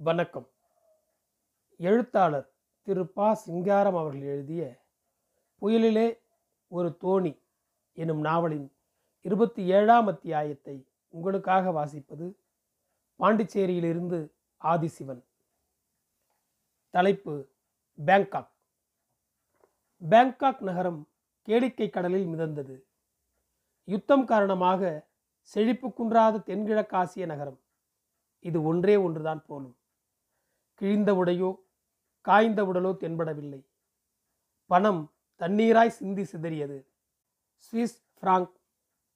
வணக்கம். எழுத்தாளர் திரு ப. சிங்காரம் அவர்கள் எழுதிய புயலிலே ஒரு தோணி எனும் நாவலின் இருபத்தி ஏழாம் அத்தியாயத்தை உங்களுக்காக வாசிப்பது பாண்டிச்சேரியிலிருந்து ஆதிசிவன். தலைப்பு பேங்காக். பேங்காக் நகரம் கேளிக்கை கடலில் மிதந்தது. யுத்தம் காரணமாக செழிப்பு குன்றாத தென்கிழக்காசிய நகரம். இது ஒன்றே ஒன்றுதான் போலும். கிழிந்த உடையோ காய்ந்த உடலோ தென்படவில்லை. பணம் தண்ணீராய் சிந்தி சிதறியது. சுவிஸ் பிராங்க்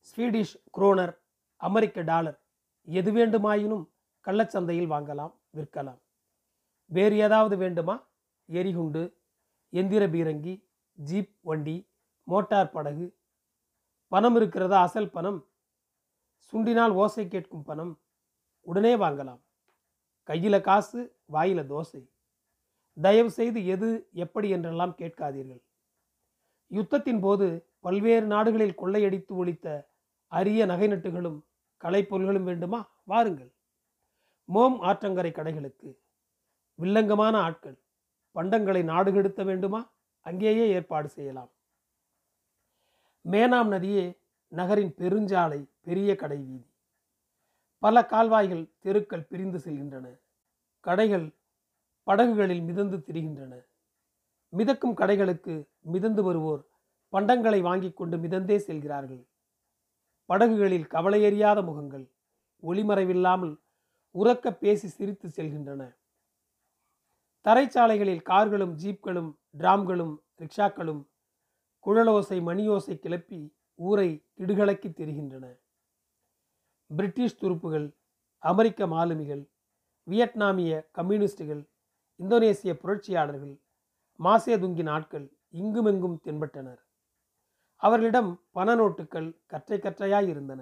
ஸ்வீடிஷ் குரோனர் அமெரிக்க டாலர் எது வேண்டுமாயினும் கள்ளச்சந்தையில் வாங்கலாம் விற்கலாம். வேறு ஏதாவது வேண்டுமா? எரிகுண்டு எந்திர பீரங்கி ஜீப் வண்டி மோட்டார் படகு. பணம் இருக்கிறதா? அசல் பணம். சுண்டினால் ஓசை கேட்கும் பணம். உடனே வாங்கலாம். கையில காசு வாயில தோசை. தயவு செய்து எது எப்படி என்றெல்லாம் கேட்காதீர்கள். யுத்தத்தின் போது பல்வேறு நாடுகளில் கொள்ளையடித்து ஒழித்த அரிய நகை நட்டுகளும் கலைப்பொருள்களும் வேண்டுமா? வாருங்கள். மோம் ஆற்றங்கரை கடைகளுக்கு. வில்லங்கமான ஆட்கள். பண்டங்களை நாடுகெடுத்த வேண்டுமா? அங்கேயே ஏற்பாடு செய்யலாம். மேனாம் நதியே நகரின் பெருஞ்சாலை பெரிய கடை வீதி பல கால்வாய்கள் தெருக்கள் பிரிந்து செல்கின்றன. கடைகள் படகுகளில் மிதந்து திரிகின்றன. மிதக்கும் கடைகளுக்கு மிதந்து வருவோர் பண்டங்களை வாங்கிக் கொண்டு மிதந்தே செல்கிறார்கள். படகுகளில் கவலையறியாத முகங்கள் ஒளிமறைவில்லாமல் உறக்க பேசி சிரித்து செல்கின்றன. தரைச்சாலைகளில் கார்களும் ஜீப்களும் டிராம்களும் ரிக்ஷாக்களும் குழலோசை மணியோசை கிளப்பி ஊரை திடுகளக்கி தெரிகின்றன. பிரிட்டிஷ் துருப்புகள் அமெரிக்க மாலுமிகள் வியட்நாமிய கம்யூனிஸ்டுகள் இந்தோனேசிய புரட்சியாளர்கள் மாசேதுங்கின் ஆட்கள் இங்குமெங்கும் தென்பட்டனர். அவர்களிடம் பண நோட்டுகள் கற்றை கற்றையாய் இருந்தன.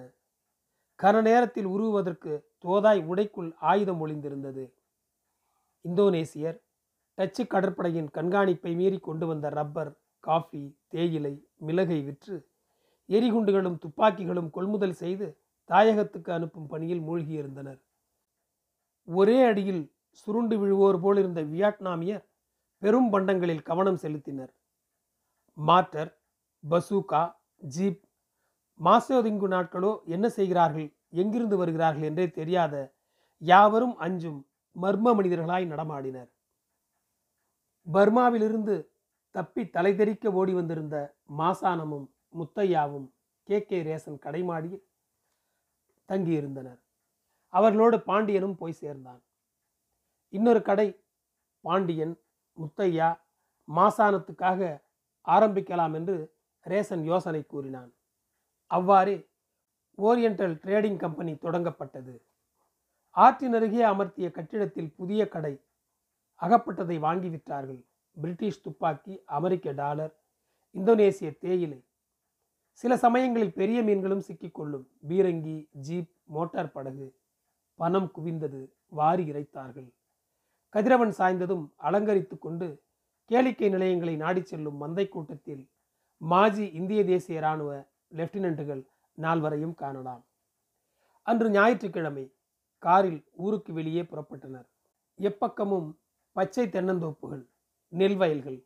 கன நேரத்தில் உருவுவதற்கு தோதாய் உடைக்குள் ஆயுதம் ஒளிந்திருந்தது. இந்தோனேசியர் டச்சு கடற்படையின் கண்காணிப்பை மீறி கொண்டு வந்த ரப்பர் காஃபி தேயிலை மிளகை விற்று எரிகுண்டுகளும் துப்பாக்கிகளும் கொள்முதல் செய்து தாயகத்துக்கு அனுப்பும் பணியில் மூழ்கியிருந்தனர். ஒரே அடியில் சுருண்டு விழுவோர் போல் இருந்த வியட்நாமியர் பெரும் பண்டங்களில் கவனம் செலுத்தினர். மாட்டர் பசூகா ஜீப் மாசோதிங்கு நாட்களோ என்ன செய்கிறார்கள் எங்கிருந்து வருகிறார்கள் என்றே தெரியாத யாவரும் அஞ்சும் மர்ம மனிதர்களாய் நடமாடினர். பர்மாவிலிருந்து தப்பி தலைதெறிக்க ஓடி வந்திருந்த மாசானமும் முத்தையாவும் கே கே ரேசன் கடைமாடியில் தங்கியிருந்தனர். அவர்களோடு பாண்டியனும் போய் சேர்ந்தான். இன்னொரு கடை பாண்டியன் முத்தையா மாசானத்துக்காக ஆரம்பிக்கலாம் என்று ரேசன் யோசனை கூறினான். அவ்வாறே ஓரியண்டல் ட்ரேடிங் கம்பெனி தொடங்கப்பட்டது. ஆற்றின் அருகே அமர்த்திய கட்டிடத்தில் புதிய கடை அகப்பட்டதை வாங்கி விற்றார்கள் பிரிட்டிஷ் துப்பாக்கி அமெரிக்க டாலர் இந்தோனேசிய தேயிலை. சில சமயங்களில் பெரிய மீன்களும் சிக்கிக்கொள்ளும். பீரங்கி ஜீப் மோட்டார் படகு. பணம் குவிந்தது வாரி இறைத்தார்கள். கதிரவன் சாய்ந்ததும் அலங்கரித்து கொண்டு கேளிக்கை நிலையங்களை நாடிச் செல்லும் மந்தை கூட்டத்தில் மாஜி இந்திய தேசிய இராணுவ லெப்டினன்ட்டுகள் நால்வரையும் காணலாம். அன்று ஞாயிற்றுக்கிழமை காரில் ஊருக்கு வெளியே புறப்பட்டனர். எப்பக்கமும் பச்சை தென்னந்தோப்புகள் நெல் வயல்கள்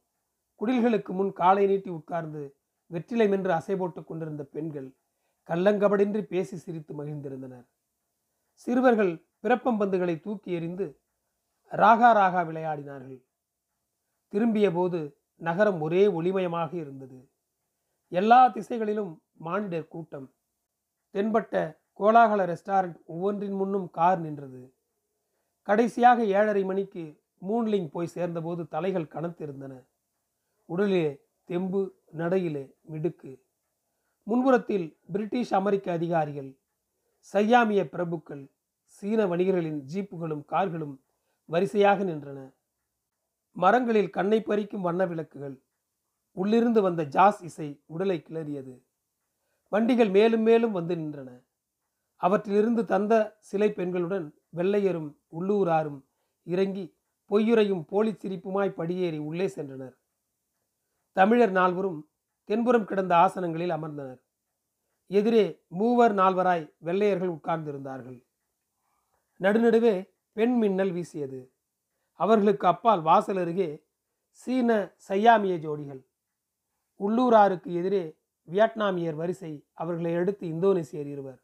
குடில்களுக்கு முன் காலை நீட்டி உட்கார்ந்து வெற்றிலை மென்று அசை போட்டுக் கொண்டிருந்த பெண்கள் கள்ளங்கபடின்றி பேசி சிரித்து மகிழ்ந்திருந்தனர். சிறுவர்கள் பிறப்பம்பந்துகளை தூக்கி எறிந்து ராகா ராகா விளையாடினார்கள். திரும்பிய போது நகரம் ஒரே ஒளிமயமாக இருந்தது. எல்லா திசைகளிலும் மானிடர் கூட்டம். தென்பட்ட கோலாகல ரெஸ்டாரண்ட் ஒவ்வொன்றின் முன்னும் கார் நின்றது. கடைசியாக ஏழரை மணிக்கு மூன்லிங் போய் சேர்ந்தபோது தலைகள் கனத்திருந்தன. உடலிலே தெம்பு நடையிலே மிடுக்கு. முன்புறத்தில் பிரிட்டிஷ் அமெரிக்க அதிகாரிகள் சையாமிய பிரபுக்கள் சீன வணிகர்களின் ஜீப்புகளும் கார்களும் வரிசையாக நின்றன. மரங்களில் கண்ணை பறிக்கும் வண்ண விளக்குகள். உள்ளிருந்து வந்த ஜாஸ் இசை உடலை கிளறியது. வண்டிகள் மேலும் மேலும் வந்து நின்றன. அவற்றிலிருந்து தந்த சிலை பெண்களுடன் வெள்ளையரும் உள்ளூராரும் இறங்கி பொய்யுரையும் போலி சிரிப்புமாய் படியேறி உள்ளே சென்றனர். தமிழர் நால்வரும் தென்புறம் கிடந்த ஆசனங்களில் அமர்ந்தனர். எதிரே மூவர் நால்வராய் வெள்ளையர்கள் உட்கார்ந்திருந்தார்கள். நடுநடுவே பெண் மின்னல் வீசியது. அவர்களுக்கு அப்பால் வாசல் அருகே சீன சையாமிய ஜோடிகள். உள்ளூராருக்கு எதிரே வியட்நாமியர் வரிசை அவர்களை அடுத்து இந்தோனேசியர் இருவர்.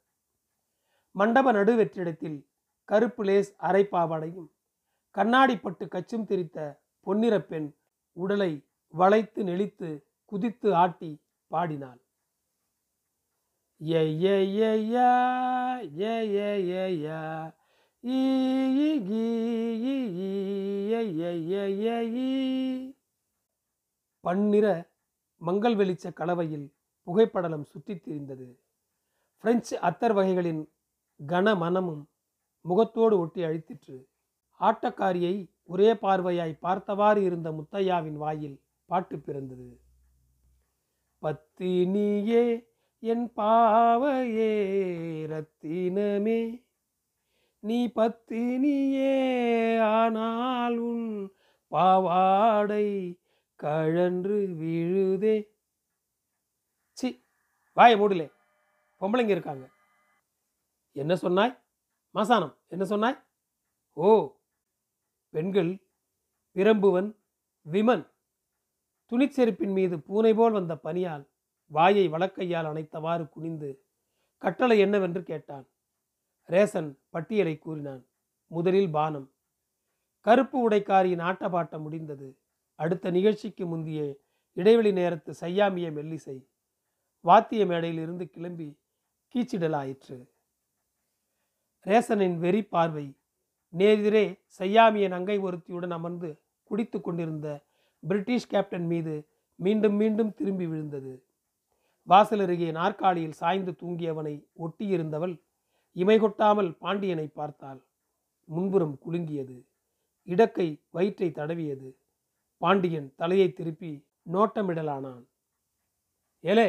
மண்டப நடுவெற்றிடத்தில் கருப்பு லேஸ் அரைப்பாவடையும் கண்ணாடி பட்டு கச்சும் திரித்த பொன்னிற பெண் உடலை வளைத்து நெளித்து குதித்து ஆட்டி பாடினாள். Yeah, yeah, yeah, yeah, yeah, yeah, yeah, yeah. பன்னிற Mangal வெளிச்ச கலவையில் புகைப்படலம் சுற்றித் திரிந்தது. பிரெஞ்சு அத்தர் வகைகளின் கன மனமும் முகத்தோடு ஒட்டி அழித்திற்று. ஆட்டக்காரியை ஒரே பார்வையாய் பார்த்தவாறு இருந்த முத்தையாவின் வாயில் பாட்டு பிறந்தது. பத்தினியே என் பாவையே ரத்தினமே நீ பத்தினியே ஆனால் உன் பாவாடை கழன்று விழுதே. சி வாயை மூடலே. பொம்பளைங்க இருக்காங்க. என்ன சொன்னாய்? மாசானம் என்ன சொன்னாய்? ஓ பெண்கள் பிரம்புவன் விமன். துணிச்செருப்பின் மீது பூனை போல் வந்த பனியால் வாயை வளக்கையால் அணைத்தவாறு குனிந்து கட்டளை என்னவென்று கேட்டான். ரேசன் பட்டியலை கூறினான். முதலில் பானம். கருப்பு உடைக்காரியின் ஆட்டப்பாட்டம் முடிந்தது. அடுத்த நிகழ்ச்சிக்கு முந்திய இடைவெளி நேரத்து சையாமிய மெல்லிசை. வாத்திய மேடையிலிருந்து கிளம்பி கீச்சிடலாயிற்று. ரேசனின் வெறி பார்வை. நேரெதிரே சையாமியன் அங்கை ஒருத்தியுடன் அமர்ந்து குடித்து கொண்டிருந்த பிரிட்டிஷ் கேப்டன் மீது மீண்டும் மீண்டும் திரும்பி விழுந்தது. வாசல் அருகே நாற்காலியில் சாய்ந்து தூங்கியவனை ஒட்டியிருந்தவள் இமை கொட்டாமல் பாண்டியனை பார்த்தாள். முன்புறம் குலுங்கியது. இடக்கை வயிற்றை தடவியது. பாண்டியன் தலையை திருப்பி நோட்டமிடலானான். ஏலே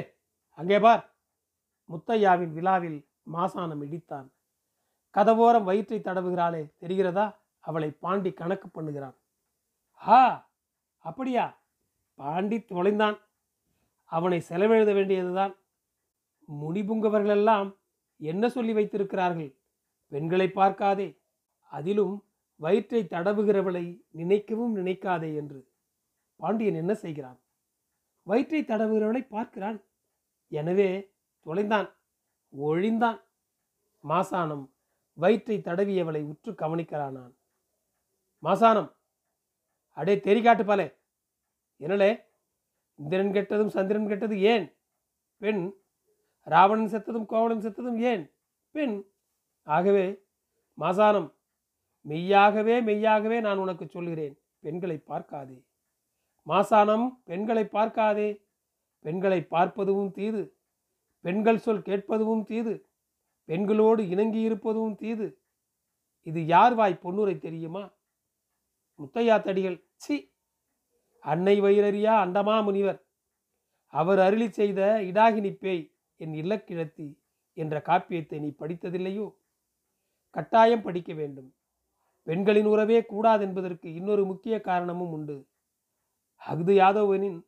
அங்கே பார். முத்தையாவின் விழாவில் மாசானம் இடித்தான். கதவோரம் வயிற்றை தடவுகிறாளே தெரிகிறதா? அவளை பாண்டி கணக்கு பண்ணுகிறான். ஹா அப்படியா? பாண்டி தொலைந்தான். அவனை செலவெழுத வேண்டியதுதான். முனிபுங்கவர்களெல்லாம் என்ன சொல்லி வைத்திருக்கிறார்கள்? பெண்களை பார்க்காதே. அதிலும் வயிற்றை தடவுகிறவளை நினைக்கவும் நினைக்காதே என்று. பாண்டியன் என்ன செய்கிறான்? வயிற்றை தடவுகிறவளை பார்க்கிறான் எனவே தொலைந்தான். ஒழிந்தான். மாசானம் வயிற்றை தடவியவளை உற்று கவனிக்கிறானான் மாசானம் அடே தெரிகாட்டு பாலே. என்னலே இந்திரன் கெட்டதும் சந்திரன் கெட்டது ஏன்? பெண் ராவணன் செத்ததும் கோவலன் செத்ததும் ஏன்? பெண் ஆகவே மாசானம் மெய்யாகவே மெய்யாகவே நான் உனக்கு சொல்கிறேன் பெண்களை பார்க்காதே. மாசானம் பெண்களை பார்க்காதே. பெண்களை பார்ப்பதும் தீது. பெண்கள் சொல் கேட்பதும் தீது. பெண்களோடு இணங்கி இருப்பதும் தீது. இது யார் வாய் பொன்னுரை தெரியுமா? முத்தையா தடிகள். சி அன்னை வைரறியா அண்டமா முனிவர்? அவர் அருளி செய்த இடாகினி பேய் என் இல்லக்கிழத்தி என்ற காப்பியத்தை நீ படித்ததில்லையோ? கட்டாயம் படிக்க வேண்டும். பெண்களின் உறவே கூடாதென்பதற்கு இன்னொரு முக்கிய காரணமும் உண்டு. அஃது யாதவனின்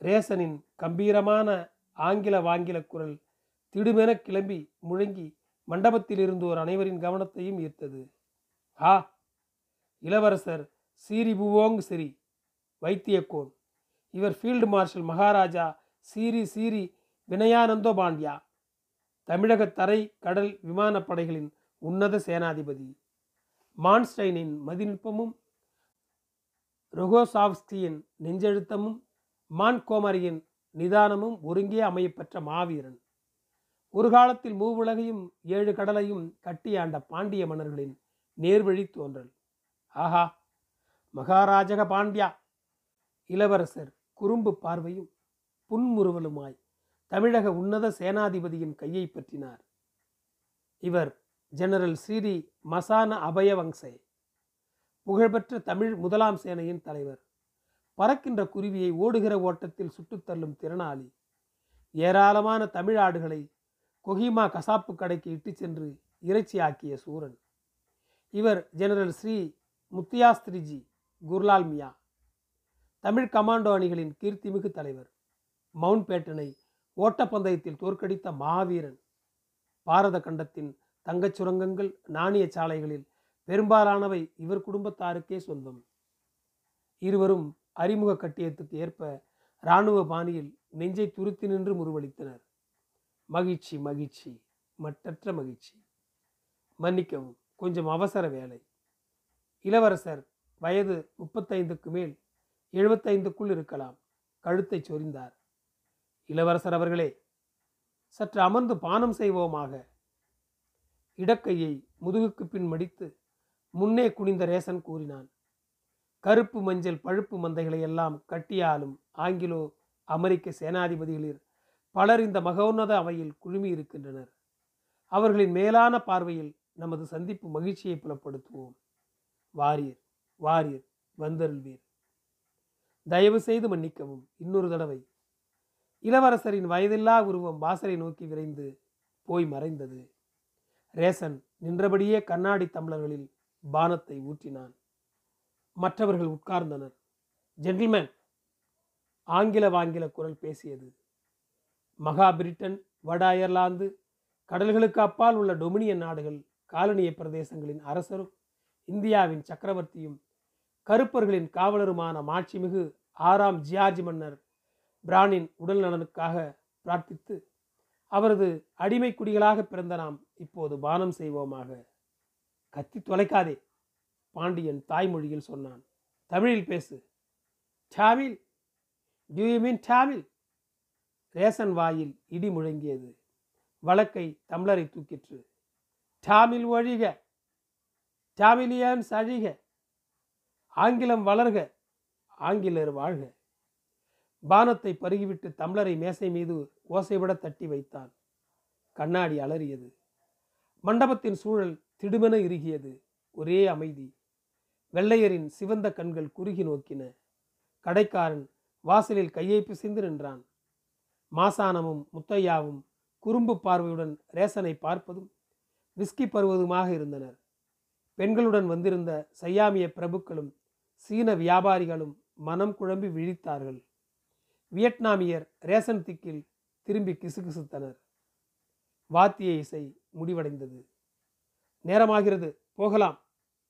ரேசனின் கம்பீரமான ஆங்கில வாங்கில குரல் திடுமென கிளம்பி முழங்கி மண்டபத்தில் இருந்தோர் அனைவரின் கவனத்தையும் ஈர்த்தது. ஆ இளவரசர் சீரிபுவோங் சிரி வைத்தியக்கோன். இவர் ஃபீல்டு மார்ஷல் மகாராஜா சீரி சீரி வினயானந்தோ பாண்டியா. தமிழக தரை கடல் விமானப்படைகளின் உன்னத சேனாதிபதி. மான்ஸ்டைனின் மதிநுட்பமும் ரொகோசாவ்ஸ்கியின் நெஞ்செழுத்தமும் மான்கோமரியின் நிதானமும் ஒருங்கே அமையப்பெற்ற மாவீரன். ஒரு காலத்தில் மூவுலகையும் ஏழு கடலையும் கட்டியாண்ட பாண்டிய மன்னர்களின் நேர்வழி தோன்றல். ஆஹா மகாராஜக பாண்டியா! இளவரசர் குறும்பு பார்வையும் புன்முறுவலுமாய் தமிழக உன்னத சேனாதிபதியின் கையை பற்றினார். இவர் ஜெனரல் ஸ்ரீரி மசான அபயவங்சே புகழ்பெற்ற தமிழ் முதலாம் சேனையின் தலைவர். பறக்கின்ற குருவியை ஓடுகிற ஓட்டத்தில் சுட்டுத் தள்ளும் திறனாளி. ஏராளமான தமிழ் ஆடுகளை கொஹிமா கசாப்பு கடைக்கு இட்டுச் சென்று இறைச்சியாக்கிய சூரன். இவர் ஜெனரல் ஸ்ரீ முத்தியாஸ்திரிஜி குர்லால் மியா தமிழ் கமாண்டோ அணிகளின் கீர்த்திமிகு தலைவர் மவுண்ட் பேட்டனை ஓட்டப்பந்தயத்தில் தோற்கடித்த மாவீரன். பாரத கண்டத்தின் தங்கச் சுரங்கங்கள் நாணய சாலைகளில் பெரும்பாலானவை இவர் குடும்பத்தாருக்கே சொந்தம். இருவரும் அறிமுக கட்டியத்துக்கு ஏற்ப இராணுவ பாணியில் நெஞ்சை துருத்தி நின்று முருவளித்தனர் மகிழ்ச்சி மகிழ்ச்சி மற்றற்ற மகிழ்ச்சி. மன்னிக்கவும் கொஞ்சம் அவசர வேலை. இளவரசர் வயது முப்பத்தைந்துக்கு மேல் எழுபத்தைந்துக்குள் இருக்கலாம். கழுத்தை சொரிந்தார். இளவரசர் அவர்களே சற்று அமர்ந்து பானம் செய்வோமாக. இடக்கையை முதுகுக்கு பின் மடித்து முன்னே குனிந்த ரேசன் கூறினான் கருப்பு மஞ்சள் பழுப்பு மந்தைகளை எல்லாம் கட்டியாலும் ஆங்கிலோ அமெரிக்க சேனாதிபதிகளில் பலர் இந்த மகோன்னத அவையில் குழுமி இருக்கின்றனர். அவர்களின் மேலான பார்வையில் நமது சந்திப்பு மகிழ்ச்சியை புலப்படுத்துவோம். Warrior warrior வந்தருள்வீர். தயவு செய்து மன்னிக்கவும். இன்னொரு தடவை. இளவரசரின் வயதில்லா உருவம் வாசலை நோக்கி விரைந்து போய் மறைந்தது. ரேசன் நின்றபடியே கண்ணாடி தம்ளர்களில் பானத்தை ஊற்றினான். மற்றவர்கள் உட்கார்ந்தனர். ஜென்டில்மேன்! ஆங்கில வாங்கில குரல் பேசியது. மகா பிரிட்டன் வட அயர்லாந்து கடல்களுக்கு அப்பால் உள்ள டொமினியன் நாடுகள் காலனிய பிரதேசங்களின் அரசரும் இந்தியாவின் சக்கரவர்த்தியும் கருப்பர்களின் காவலருமான மாட்சிமிகு ஆறாம் ஜியார்ஜ் மன்னர் பிரானின் உடல் நலனுக்காக பிரார்த்தித்து அவரது அடிமை குடிகளாக பிறந்த நாம் இப்போது பானம் செய்வோமாக. கத்தி தொலைக்காதே பாண்டியன் தாய்மொழியில் சொன்னான். தமிழில் பேசு. Tamil do you mean Tamil ration வாயில் இடி முழங்கியது. வழக்கை தமிழரை தூக்கிற்று. டாமில் ஒழிக டாமிலியன்ஸ் அழிக ஆங்கிலம் வளர்க ஆங்கிலர் வாழ்க. பானத்தை பருகிவிட்டு தமிழரை மேசை மீது ஓசைவிட தட்டி வைத்தான். கண்ணாடி அலறியது. மண்டபத்தின் சூழல் திடுமென இறுகியது. ஒரே அமைதி. வெள்ளையரின் சிவந்த கண்கள் குறுகி நோக்கின. கடைக்காரன் வாசலில் கையை பிசைந்து நின்றான். மாசானமும் முத்தையாவும் குறும்பு பார்வையுடன் ரேசனை பார்ப்பதும் விஸ்கி பருவதுமாக இருந்தனர். பெண்களுடன் வந்திருந்த சையாமிய பிரபுக்களும் சீன வியாபாரிகளும் மனம் குழம்பி விழித்தார்கள். வியட்நாமியர் ரேசன் திக்கில் திரும்பி கிசுகிசுத்தனர். வாத்திய இசை முடிவடைந்தது. நேரமாகிறது போகலாம்.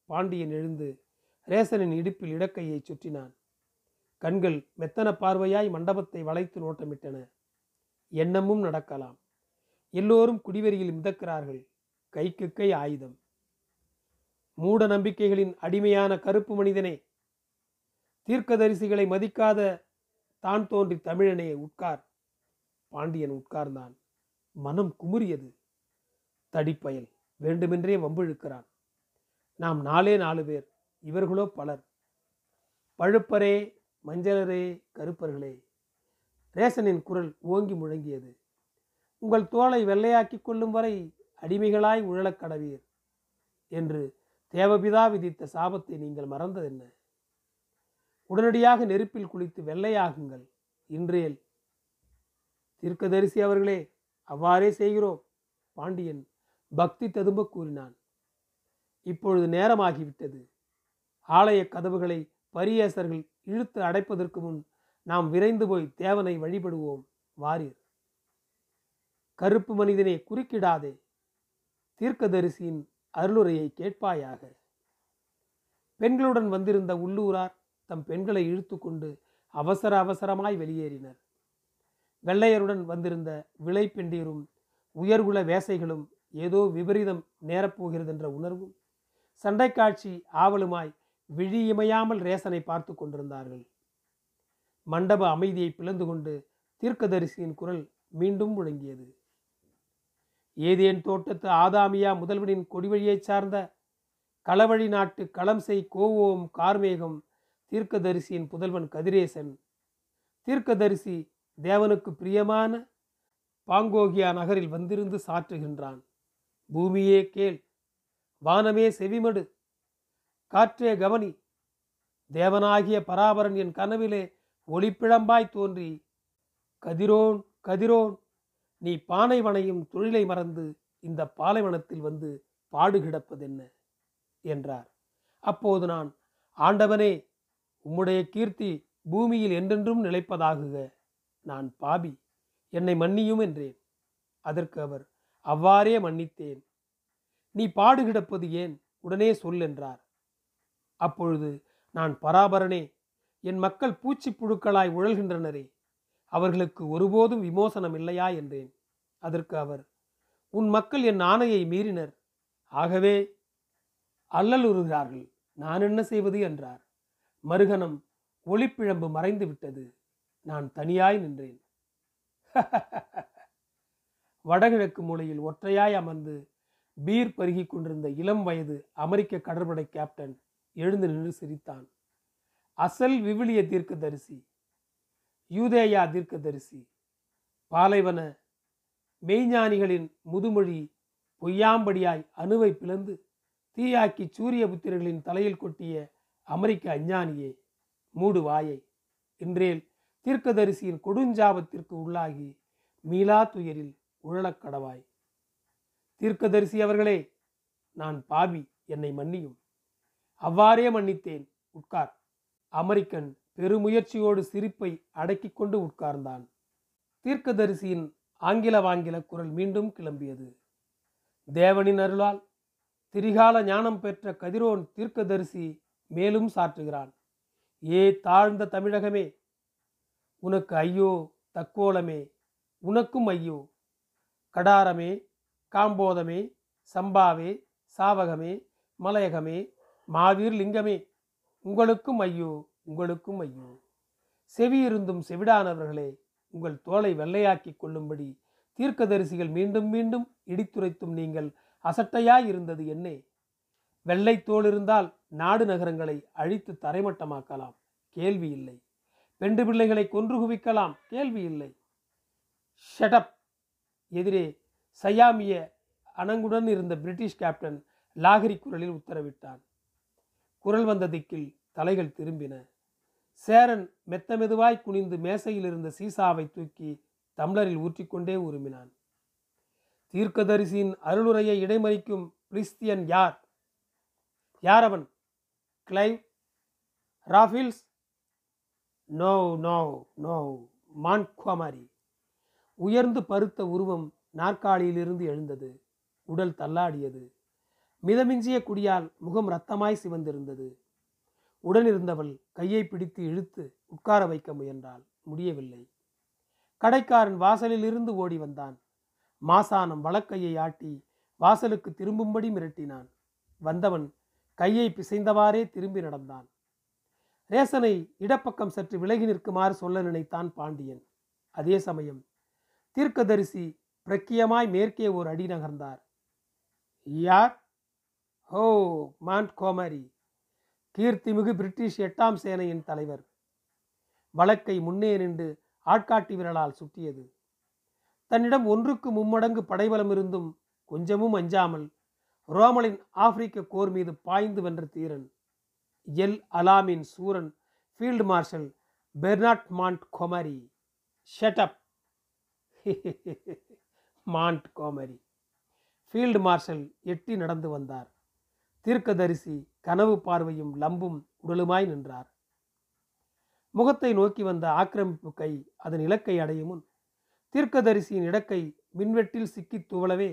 பாண்டியன் எழுந்து ரேசனின் இடுப்பில் இடக்கையை சுற்றினான். கண்கள் மெத்தன பார்வையாய் மண்டபத்தை வளைத்து நோட்டமிட்டன. எண்ணமும் நடக்கலாம். எல்லோரும் குடிவெறியில் மிதக்கிறார்கள். கைக்கு கை ஆயுதம். மூட நம்பிக்கைகளின் அடிமையான கருப்பு மனிதனே தீர்க்கதரிசிகளை மதிக்காத தான் தோன்றி தமிழனே உட்கார். பாண்டியன் உட்கார்ந்தான். மனம் குமுறியது. தடிப்பயல். வேண்டுமென்றே வம்பிழுக்கிறான். நாம் நாலே நாலு பேர். இவர்களோ பலர். பழுப்பரே மஞ்சளரே கருப்பர்களே. ரேசனின் குரல் ஓங்கி முழங்கியது. உங்கள் தோலை வெள்ளையாக்கி கொள்ளும் வரை அடிமைகளாய் உழலக் கடவீர். என்று தேவபிதா விதித்த சாபத்தை நீங்கள் மறந்ததென்ன? உடனடியாக நெருப்பில் குளித்து வெள்ளையாகுங்கள். இன்றேல் தீர்க்கதரிசி அவர்களே அவ்வாறே செய்கிறோம் பாண்டியன் பக்தி ததும்ப கூறினான். இப்பொழுது நேரமாகிவிட்டது. ஆலய கதவுகளை பரியேசர்கள் இழுத்து அடைப்பதற்கு முன் நாம் விரைந்து போய் தேவனை வழிபடுவோம் வாரியர் கருப்பு மனிதனை குறுக்கிடாதே. தீர்க்கதரிசியின் அருளுரையை கேட்பாயாக. பெண்களுடன் வந்திருந்த உள்ளூரார் தம் பெண்களை இழுத்து கொண்டு அவசர அவசரமாய் வெளியேறினர். வெள்ளையருடன் வந்திருந்த விளை பெண்டீரும் உயர்குல வேசைகளும் ஏதோ விபரீதம் நேரப்போகிறதென்ற உணர்வும் சண்டை காட்சி ஆவலுமாய் விழியமையாமல் ரேசனை பார்த்து கொண்டிருந்தார்கள். மண்டப அமைதியை பிளந்து கொண்டு தீர்க்கதரிசியின் குரல் மீண்டும் முழங்கியது. ஏதேன் தோட்டத்து ஆதாமியா முதல்வனின் கொடிவழியைச் சார்ந்த களவழி நாட்டு களம் செய் கோவோம் கார்மேகம் தீர்க்கதரிசியின் புதல்வன் கதிரேசன். தீர்க்கதரிசி தேவனுக்கு பிரியமான பாங்கோகியா நகரில் வந்திருந்து சாற்றுகின்றான். பூமியே கேள் வானமே செவிமடு காற்றே கவனி தேவனாகிய பராபரன் என் கனவிலே ஒளிப்பிழம்பாய் தோன்றி கதிரோன் கதிரோன் நீ பானை வனையும் தொழிலை மறந்து இந்த பாலைவனத்தில் வந்து பாடுகிடப்பதென்ன? என்றார். அப்போது நான் ஆண்டவனே உம்முடைய கீர்த்தி பூமியில் என்றென்றும் நிலைப்பதாகுக. நான் பாபி என்னை மன்னியும் என்றேன். அதற்கு அவர் அவ்வாறே மன்னித்தேன். நீ பாடு கிடப்பது ஏன்? உடனே சொல் என்றார். அப்பொழுது நான் பராபரனே என் மக்கள் பூச்சி புழுக்களாய் உழல்கின்றனரே அவர்களுக்கு ஒருபோதும் விமோசனம் இல்லையா என்றேன். அதற்கு அவர் உன் மக்கள் என் ஆணையை மீறினர். ஆகவே அல்லலுறுகிறார்கள். நான் என்ன செய்வது? என்றார். மறுகணம் ஒளிப்பிழம்பு மறைந்து விட்டது. நான் தனியாய் நின்றேன். வடகிழக்கு மூலையில் ஒற்றையாய் அமர்ந்து பீர் பருகிக் கொண்டிருந்த இளம் வயது அமெரிக்க கடற்படை கேப்டன் எழுந்து நின்று சிரித்தான். அசல் விவிலிய தீர்க்கதரிசி யூதேயா தீர்க்கதரிசி பாலைவன மெய்ஞானிகளின் முதுமொழி பொய்யாம்படியாய் அணுவை பிளந்து தீயாக்கி சூரிய புத்திரர்களின் தலையில் கொட்டிய அமெரிக்க அஞ்ஞானியே மூடு வாயை. இன்றேல் தீர்க்கதரிசியின் கொடுஞ்சாபத்திற்கு உள்ளாகி மீளா துயரில் உழலக் கடவாய். தீர்க்கதரிசி அவர்களே நான் பாவி என்னை மன்னியும். அவ்வாறே மன்னித்தேன் உட்கார். அமெரிக்கன் பெருமுயற்சியோடு சிரிப்பை அடக்கிக் கொண்டு உட்கார்ந்தான். தீர்க்கதரிசியின் ஆங்கில வாங்கில குரல் மீண்டும் கிளம்பியது. தேவனின் அருளால் திரிகால ஞானம் பெற்ற கதிரோன் தீர்க்கதரிசி மேலும் சாற்றுகிறான். ஏ தாழ்ந்த தமிழகமே உனக்கு ஐயோ தக்கோலமே உனக்கும் ஐயோ. கடாரமே காம்போதமே சம்பாவே சாவகமே மலையகமே மாவீர் லிங்கமே உங்களுக்கும் ஐயோ உங்களுக்கும் ஐயோ. செவியிருந்தும் செவிடானவர்களே உங்கள் தோலை வெள்ளையாக்கிக் கொள்ளும்படி தீர்க்கதரிசிகள் மீண்டும் மீண்டும் இடித்துரைத்தும் நீங்கள் அசட்டையாய் இருந்தது என்னே. வெள்ளை தோல் இருந்தால் நாடு நகரங்களை அழித்து தரைமட்டமாக்கலாம். கேள்வி இல்லை. பெண்டு பிள்ளைகளை கொன்று குவிக்கலாம். கேள்வி இல்லை. ஷட்டப் எதிரே சயாமிய அணங்குடன் இருந்த பிரிட்டிஷ் கேப்டன் லாகரி குரலில் உத்தரவிட்டான். குரல் வந்த திக்கில் தலைகள் திரும்பின. சேரன் மெத்த மெதுவாய் குனிந்து மேசையில் இருந்த சீசாவை தூக்கி தம்ளரில் ஊற்றிக்கொண்டே உருமினான். தீர்க்கதரிசியின் அருளுரையை இடைமறிக்கும் கிறிஸ்தியன் யார்? யார் அவன்? Clive? Raffles? No no no. மான்குமாரி உயர்ந்து பருத்த உருவம் நாற்காலியிலிருந்து எழுந்தது. உடல் தள்ளாடியது. மிதமிஞ்சிய குடியால் முகம் ரத்தமாய் சிவந்திருந்தது. உடனிருந்தவள் கையை பிடித்து இழுத்து உட்கார வைக்க முயன்றாள். முடியவில்லை. கடைக்காரன் வாசலிலிருந்து ஓடி வந்தான். மாசானம் வழக்கையை ஆட்டி வாசலுக்கு திரும்பும்படி மிரட்டினான். வந்தவன் கையை பிசைந்தவாறே திரும்பி நடந்தான். ரேசனை இடப்பக்கம் சற்று விலகி நிற்குமாறு சொல்ல நினைத்தான் பாண்டியன். அதே சமயம் தீர்க்கதரிசி பிரக்கியமாய் மேற்கே ஒரு அடி நகர்ந்தார். யார்? ஹோ மாண்ட் கோமரி கீர்த்திமிகு பிரிட்டிஷ் எட்டாம் சேனையின் தலைவர். வழக்கை முன்னே நின்று ஆட்காட்டி விரலால் சுட்டியது. தன்னிடம் ஒன்றுக்கு மும்மடங்கு படைபலம் இருந்தும் கொஞ்சமும் அஞ்சாமல் ரோமலின் ஆப்பிரிக்க கோர் மீது பாய்ந்து வென்ற தீரன் எல். அலாமின் சூரன் field marshal Bernard Montgomery shut up Montgomery field marshal எட்டி நடந்து வந்தார். தீர்க்கதரிசி கனவு பார்வையும் லம்பும் உடலுமாய் நின்றார். முகத்தை நோக்கி வந்த ஆக்கிரமிப்பு கை அதன் இலக்கை அடையும் முன் தீர்க்கதரிசியின் இடக்கை மின்வெட்டில் சிக்கித் துவளவே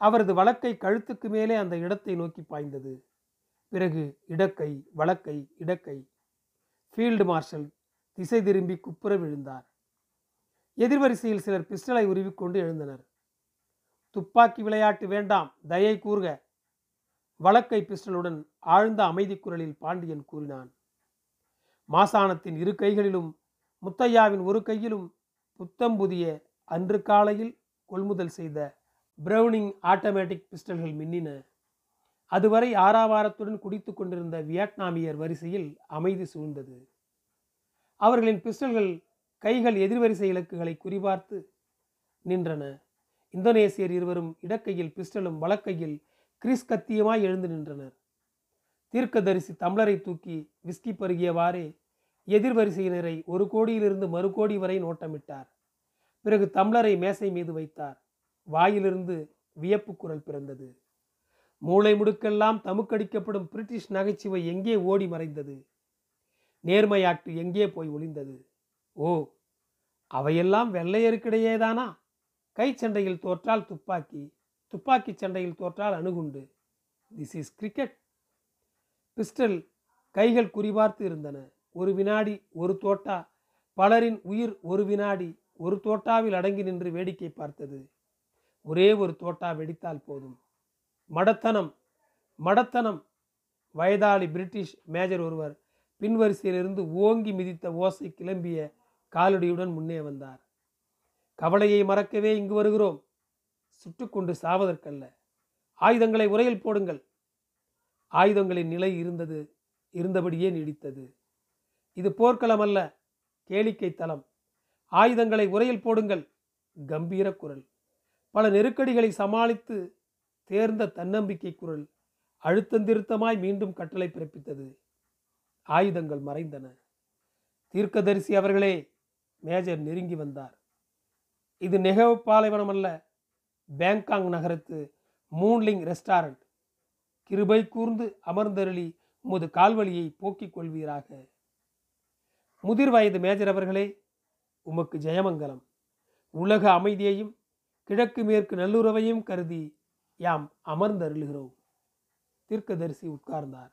அவரது வழக்கை கழுத்துக்கு மேலே அந்த இடத்தை நோக்கி பாய்ந்தது. பிறகு இடக்கை வழக்கை இடக்கை. ஃபீல்டு மார்ஷல் திசை திரும்பி குப்புற விழுந்தார். எதிர்வரிசையில் சிலர் பிஸ்டலை உருவிக்கொண்டு எழுந்தனர். துப்பாக்கி விளையாட்டு வேண்டாம் தயை கூறுக. வழக்கை பிஸ்டலுடன் ஆழ்ந்த அமைதி குரலில் பாண்டியன் கூறினான். மாசாணத்தின் இரு கைகளிலும் முத்தையாவின் ஒரு கையிலும் புத்தம் புதிய அன்று காலையில் கொள்முதல் செய்த பிரவுனிங் ஆட்டோமேட்டிக் பிஸ்டல்கள் மின்னின. அதுவரை ஆறாவாரத்துடன் குடித்து கொண்டிருந்த வியட்நாமியர் வரிசையில் அமைதி சூழ்ந்தது. அவர்களின் பிஸ்டல்கள் கைகள் எதிர்வரிசை இலக்குகளை குறிபார்த்து நின்றன. இந்தோனேசியர் இருவரும் இடக்கையில் பிஸ்டலும் வலக்கையில் கிறிஸ் கத்தியமாய் எழுந்து நின்றனர். தீர்க்கதரிசி தம்ளரை தூக்கி விஸ்கி பருகியவாறே எதிர்வரிசையினரை ஒரு கோடியிலிருந்து மறு கோடி வரை நோட்டமிட்டார். பிறகு தம்ளரை மேசை மீது வைத்தார். வாயிலிருந்து வியப்பு குரல் பிறந்தது. மூளை முடுக்கெல்லாம் தமுக்கடிக்கப்படும் பிரிட்டிஷ் நகைச்சுவை எங்கே ஓடி மறைந்தது? நேர்மையாட்டு எங்கே போய் ஒளிந்தது? ஓ அவையெல்லாம் வெள்ளையருக்கிடையேதானா? கை சண்டையில் தோற்றால் துப்பாக்கி துப்பாக்கி சண்டையில் தோற்றால் அணுகுண்டு. திஸ் இஸ் கிரிக்கெட் பிஸ்டல் கைகள் குறிபார்த்து இருந்தன. ஒரு வினாடி ஒரு தோட்டா. பலரின் உயிர் ஒரு வினாடி ஒரு தோட்டாவில் அடங்கி நின்று வேடிக்கை பார்த்தது. ஒரே ஒரு தோட்டா வெடித்தால் போதும். மடத்தனம் மடத்தனம். வயதாளி பிரிட்டிஷ் மேஜர் ஒருவர் பின்வரிசையிலிருந்து ஓங்கி மிதித்த ஓசை கிளம்பிய காலடியுடன் முன்னே வந்தார். கவலையை மறக்கவே இங்கு வருகிறோம். சுட்டுக்கொண்டு சாவதற்கல்ல. ஆயுதங்களை உரையில் போடுங்கள். ஆயுதங்களின் நிலை இருந்தது இருந்தபடியே நீடித்தது. இது போர்க்களம் அல்ல கேளிக்கை தளம் ஆயுதங்களை உரையில் போடுங்கள். கம்பீர குரல். பல நெருக்கடிகளை சமாளித்து தேர்ந்த தன்னம்பிக்கை குரல் அழுத்தந்திருத்தமாய் மீண்டும் கட்டளை பிறப்பித்தது. ஆயுதங்கள் மறைந்தன. தீர்க்கதரிசி அவர்களே மேஜர் நெருங்கி வந்தார். இது நெகவ் பாலைவனம் அல்ல பேங்காங் நகரத்து மூன்லிங் ரெஸ்டாரண்ட். கிருபை கூர்ந்து அமர்ந்தருளி உமது கால்வழியை போக்கிக் கொள்வீராக. முதிர் வயது மேஜர் அவர்களே உமக்கு ஜெயமங்கலம். உலக அமைதியையும் கிழக்கு மேற்கு நல்லுறவையும் கருதி யாம் அமர்ந்தருளுகிறோம். தீர்க்கதரிசி உட்கார்ந்தார்.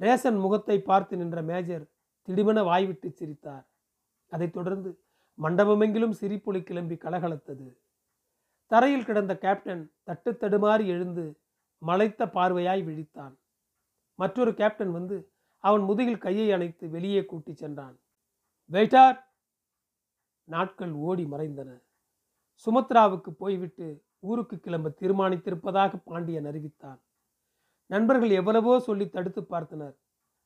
ரேசன் முகத்தை பார்த்து நின்ற மேஜர் திடுமென வாய்விட்டு சிரித்தார். அதைத் தொடர்ந்து மண்டபமெங்கிலும் சிரிப்பொலி கிளம்பி கலகலத்தது. தரையில் கிடந்த கேப்டன் தட்டு தடுமாறி எழுந்து மலைத்த பார்வையாய் விழித்தான். மற்றொரு கேப்டன் வந்து அவன் முதுகில் கையை அணைத்து வெளியே கூட்டிச் சென்றான். வெயிட்டார்! நாட்கள் ஓடி மறைந்தன. சுமத்ராவுக்கு போய்விட்டு ஊருக்கு கிளம்ப தீர்மானித்திருப்பதாக பாண்டியன் அறிவித்தான். நண்பர்கள் எவ்வளவோ சொல்லி தடுத்து பார்த்தனர்.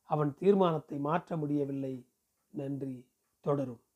அவன் தீர்மானத்தை மாற்ற முடியவில்லை. நன்றி. தொடரும்.